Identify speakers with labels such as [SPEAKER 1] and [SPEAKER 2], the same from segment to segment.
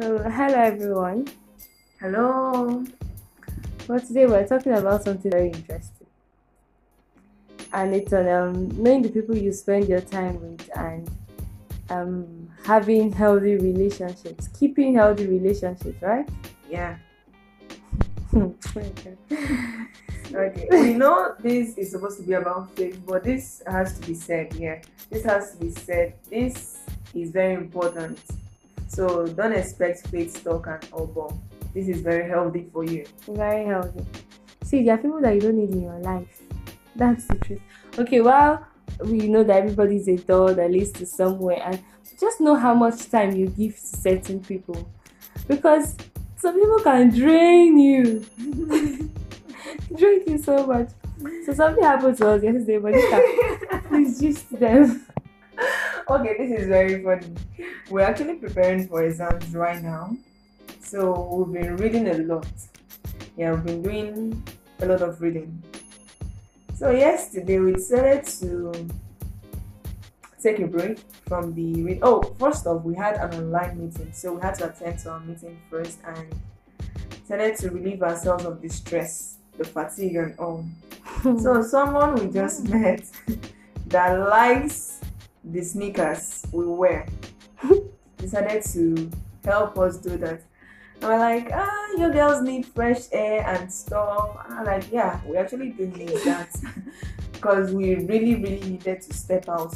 [SPEAKER 1] So, hello everyone.
[SPEAKER 2] Hello.
[SPEAKER 1] Well, today we're talking about something very interesting, and it's on um, knowing the people you spend your time with and um, having healthy relationships, keeping healthy relationships, right?
[SPEAKER 2] Yeah.
[SPEAKER 1] okay.
[SPEAKER 2] Okay. we know this is supposed to be about faith, but this has to be said. Yeah. This has to be said. This is very important. So don't expect faith talk and all This is very healthy for you.
[SPEAKER 1] Very healthy. See, there are people that you don't need in your life. That's the truth. Okay, well, we know that everybody's a door that leads to somewhere, and just know how much time you give to certain people because some people can drain you. drain you so much. So something happened to us yesterday, but please just them.
[SPEAKER 2] Okay, this is very funny. We're actually preparing for exams right now. So we've been reading a lot. Yeah, we've been doing a lot of reading. So yesterday we decided to take a break from the read. Oh, first off, we had an online meeting, so we had to attend to our meeting first and decided to relieve ourselves of the stress, the fatigue, and all. so someone we just met that likes the sneakers we wear decided to help us do that. And we're like, ah, you girls need fresh air and stuff. And I'm like, yeah, we actually do need that because we really, really needed to step out.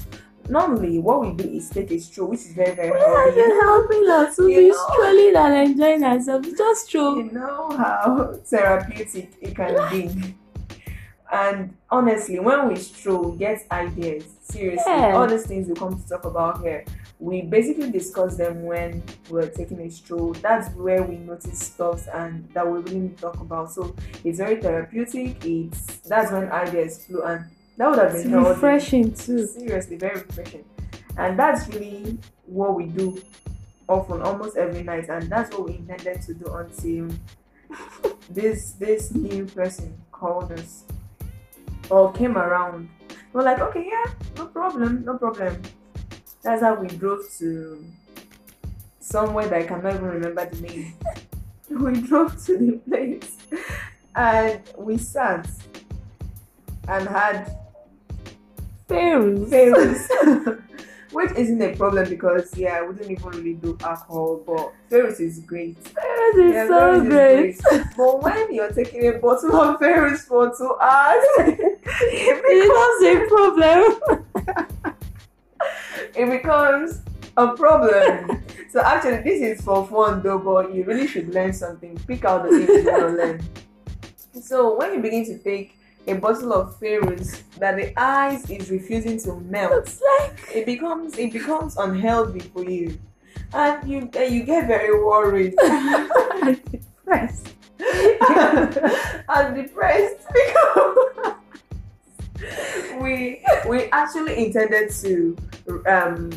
[SPEAKER 2] Normally, what we do is take a stroll, which is very, very
[SPEAKER 1] healthy. You're helping us to be strolling and enjoying ourselves. Just stroll.
[SPEAKER 2] You know how therapeutic it can be. And honestly, when we stroll, we get ideas. Seriously, yeah. all these things we come to talk about here, we basically discuss them when we're taking a stroll. That's where we notice stuff and that we really talk about. So it's very therapeutic. It's that's when ideas flow, and that would have been
[SPEAKER 1] it's refreshing too.
[SPEAKER 2] Seriously, very refreshing. And that's really what we do often, almost every night, and that's what we intended to do until this this new person called us or came around. We're like, okay, yeah, no problem, no problem. That's how we drove to somewhere that I cannot even remember the name. we drove to the place and we sat and had
[SPEAKER 1] Fayrouz.
[SPEAKER 2] Which isn't a problem because yeah, I wouldn't even really do alcohol, but Fayrouz is great.
[SPEAKER 1] Fayrouz is yeah, so great.
[SPEAKER 2] Is great. but when you're taking a bottle of Fayrouz for two hours,
[SPEAKER 1] it becomes a problem.
[SPEAKER 2] it becomes a problem. so actually, this is for fun though, but you really should learn something. Pick out the things you want to learn. So when you begin to take a bottle of Fayrouz that the ice is refusing to melt,
[SPEAKER 1] like...
[SPEAKER 2] it becomes it becomes unhealthy for you, and you uh, you get very worried
[SPEAKER 1] and depressed.
[SPEAKER 2] and depressed because we we actually intended to um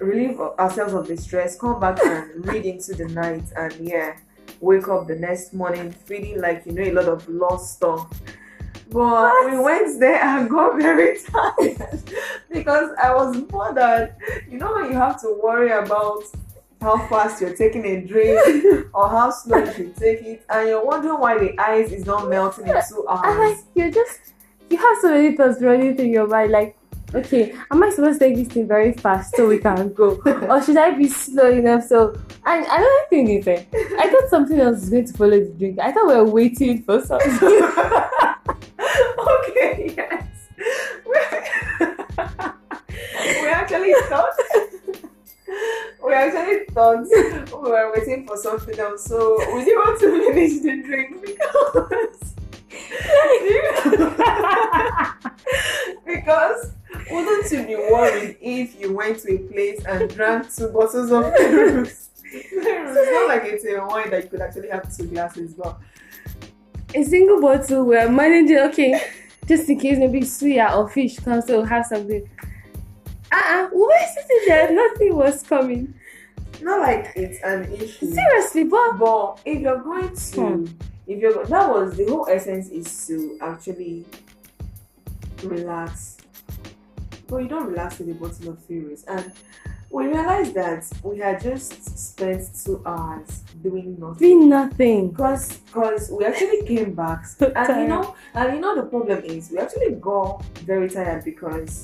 [SPEAKER 2] relieve ourselves of the stress, come back and read into the night, and yeah, wake up the next morning feeling like you know a lot of lost stuff. But we went there and got very tired because I was bothered. You know when you have to worry about how fast you're taking a drink or how slow you should take it, and you're wondering why the ice is not melting in two hours.
[SPEAKER 1] You're just you have so many thoughts running through your mind, like okay, am I supposed to take this thing very fast so we can go? or should I be slow enough so and another thing is eh, I thought something else was going to follow the drink. I thought we were waiting for something.
[SPEAKER 2] okay, yes. we actually thought we actually thought we were waiting for something else, so we didn't want to finish the drink? Because because wouldn't you be worried if you went to a place and drank two bottles of Fayrouz? it's not like it's a wine that you could actually have two glasses, but
[SPEAKER 1] a single bottle we're managing okay, just in case maybe suya or fish comes to have something. Uh-uh, we were sitting there, nothing was coming.
[SPEAKER 2] Not like it's an issue.
[SPEAKER 1] Seriously, but
[SPEAKER 2] but if you're going to hmm if you're that was the whole essence is to actually relax but you don't relax with a bottle of Fayrouz and we realized that we had just spent two hours doing nothing.
[SPEAKER 1] Doing nothing.
[SPEAKER 2] Because because we actually came back
[SPEAKER 1] So
[SPEAKER 2] and you know and you know the problem is we actually got very tired because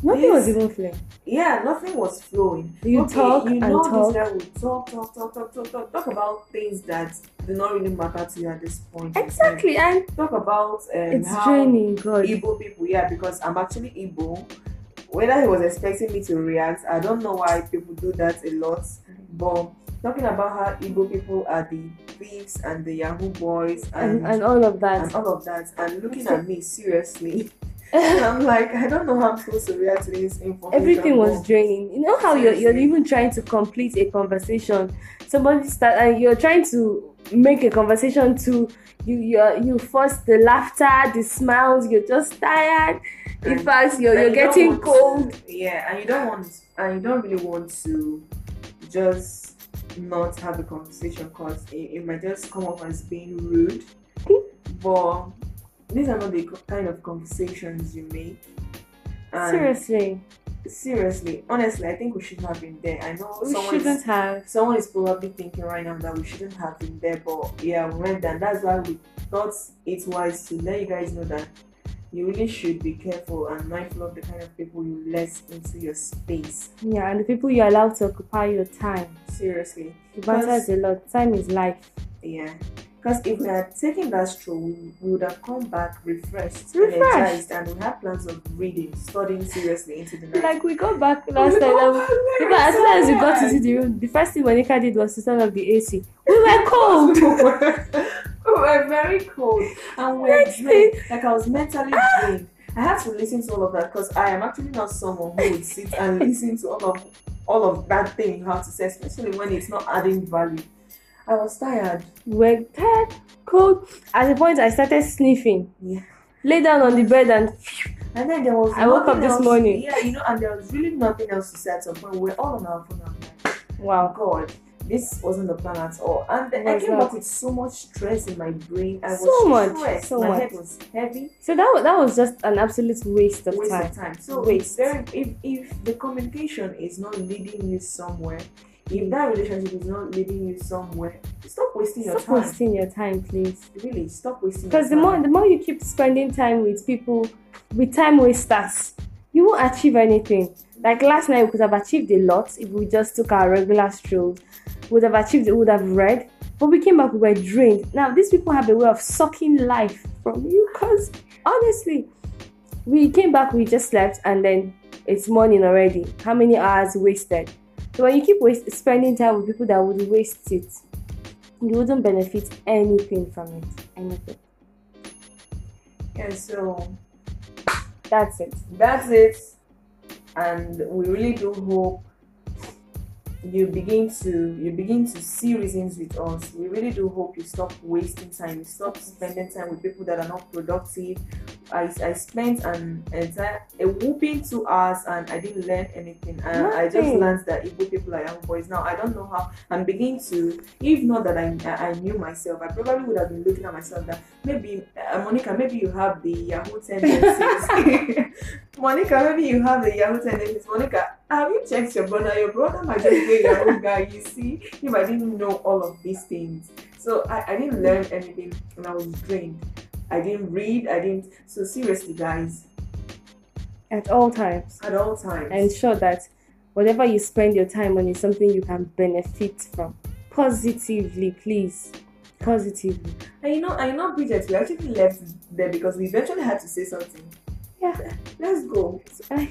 [SPEAKER 1] Nothing was even flowing.
[SPEAKER 2] yeah nothing was flowing.
[SPEAKER 1] You
[SPEAKER 2] okay,
[SPEAKER 1] talk
[SPEAKER 2] you
[SPEAKER 1] and
[SPEAKER 2] know
[SPEAKER 1] talk.
[SPEAKER 2] this guy will talk, talk, talk, talk, talk, talk, talk about things that do not really matter to you at this point.
[SPEAKER 1] Exactly, and
[SPEAKER 2] Talk about um,
[SPEAKER 1] it's
[SPEAKER 2] how
[SPEAKER 1] draining. God.
[SPEAKER 2] Igbo people, yeah, because I'm actually Igbo. Whether he was expecting me to react, I don't know why people do that a lot. But talking about how Igbo people are the thieves and the Yahoo boys and,
[SPEAKER 1] and, and all of that.
[SPEAKER 2] and all of that, and looking at me seriously, I'm like, I don't know how I'm supposed to react to this information.
[SPEAKER 1] Everything was draining. You know how you're, you're even trying to complete a conversation. Somebody start and you're trying to make a conversation to you you you force the laughter, the smiles. You're just tired. In fact, you're you're
[SPEAKER 2] you
[SPEAKER 1] getting cold.
[SPEAKER 2] to- yeah, and you don't want, and you don't really want to just not have a conversation because it, it might just come off as being rude. but these are not the kind of conversations you make. And
[SPEAKER 1] Seriously,
[SPEAKER 2] seriously, honestly, I think we shouldn't have been there. I know
[SPEAKER 1] we
[SPEAKER 2] someone
[SPEAKER 1] shouldn't
[SPEAKER 2] is,
[SPEAKER 1] have.
[SPEAKER 2] someone is probably thinking right now that we shouldn't have been there, but yeah, we went there. And that's why we thought it wise to let you guys know that you really should be careful and mindful of the kind of people you let into your space.
[SPEAKER 1] Yeah, and the people you allow to occupy your time.
[SPEAKER 2] Seriously,
[SPEAKER 1] It matters a lot. Time is life.
[SPEAKER 2] yeah. Because if we had taken that stroll, we, we would have come back refreshed,
[SPEAKER 1] Refreshed.
[SPEAKER 2] energized, and we had plans of reading, studying seriously into the night.
[SPEAKER 1] Like we got back last
[SPEAKER 2] We
[SPEAKER 1] night.
[SPEAKER 2] got back
[SPEAKER 1] Because as soon as we got into the room, the first thing Monica did was to turn off the AC. We were cold.
[SPEAKER 2] we were very cold and we were drained. Like I was mentally ah! drained. I had to listen to all of that because I am actually not someone who would sit and listen to all of all of that thing you have to say, especially when it's not adding value. I was tired.
[SPEAKER 1] We were tired, cold. At the point, I started sniffing.
[SPEAKER 2] Yeah.
[SPEAKER 1] Lay down on the bed and
[SPEAKER 2] And then there was
[SPEAKER 1] I woke up this
[SPEAKER 2] else-
[SPEAKER 1] morning.
[SPEAKER 2] Yeah, you know, and there was really nothing else to say at some point. We were all on our phone.
[SPEAKER 1] Wow.
[SPEAKER 2] God, this wasn't the plan at all. And then I came
[SPEAKER 1] not.
[SPEAKER 2] back with so much stress in my brain. I was
[SPEAKER 1] So much,
[SPEAKER 2] stressed.
[SPEAKER 1] so
[SPEAKER 2] my
[SPEAKER 1] much.
[SPEAKER 2] head was heavy.
[SPEAKER 1] So that that was just an absolute waste of
[SPEAKER 2] waste
[SPEAKER 1] time.
[SPEAKER 2] of time. So
[SPEAKER 1] Waste.
[SPEAKER 2] very if if the communication is not leading you somewhere, if that relationship is not leading you somewhere, stop wasting your time.
[SPEAKER 1] Stop wasting your time, please.
[SPEAKER 2] Really, stop wasting.
[SPEAKER 1] Because the
[SPEAKER 2] your
[SPEAKER 1] more
[SPEAKER 2] time.
[SPEAKER 1] the more you keep spending time with people, with time wasters, you won't achieve anything. Like last night, we could have achieved a lot if we just took our regular strolls. We would have achieved. We would have read, but we came back. We were drained. Now these people have a way of sucking life from you. Cause honestly, we came back. We just slept, and then it's morning already. How many hours wasted? So when you keep waste, spending time with people that would waste it, you wouldn't benefit anything from it. Anything.
[SPEAKER 2] and so
[SPEAKER 1] That's it.
[SPEAKER 2] that's it. And we really do hope you begin to you begin to see reasons with us. We really do hope you stop wasting time. You stop spending time with people that are not productive. I, I spent an entire a whooping two hours and I didn't learn anything. And I just learned that Igbo people are young boys. Now I don't know how I'm beginning to if not that I I I knew myself, I probably would have been looking at myself that maybe uh, Monica, maybe you have the Yahoo tendencies. Monica, maybe you have the Yahoo tendencies. Monica, have you checked your brother? Your brother might just be a Yahoo guy. You see, him, I didn't know all of these things. So I, I didn't learn anything and I was drained. I didn't read, I didn't. So seriously, guys,
[SPEAKER 1] At all times.
[SPEAKER 2] at all times.
[SPEAKER 1] ensure that whatever you spend your time on is something you can benefit from positively please positively
[SPEAKER 2] And you know, I know, Bridget, we actually left there because we eventually had to say something.
[SPEAKER 1] Yeah.
[SPEAKER 2] Let's go.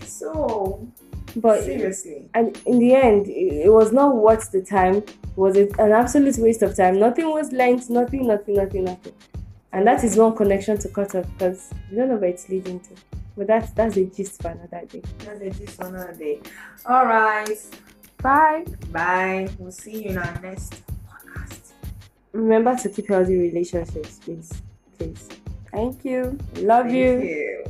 [SPEAKER 2] So,
[SPEAKER 1] but
[SPEAKER 2] seriously.
[SPEAKER 1] and in the end it, it was not worth the time it was a- an absolute waste of time nothing was learned nothing nothing nothing nothing and that is one connection to cut off because you don't know where it's leading to but that's that's a gist for another day
[SPEAKER 2] That's a gist for another day. All right.
[SPEAKER 1] bye
[SPEAKER 2] Bye. We'll see you in our next podcast.
[SPEAKER 1] remember to keep healthy relationships please please thank you love
[SPEAKER 2] Thank
[SPEAKER 1] you
[SPEAKER 2] you.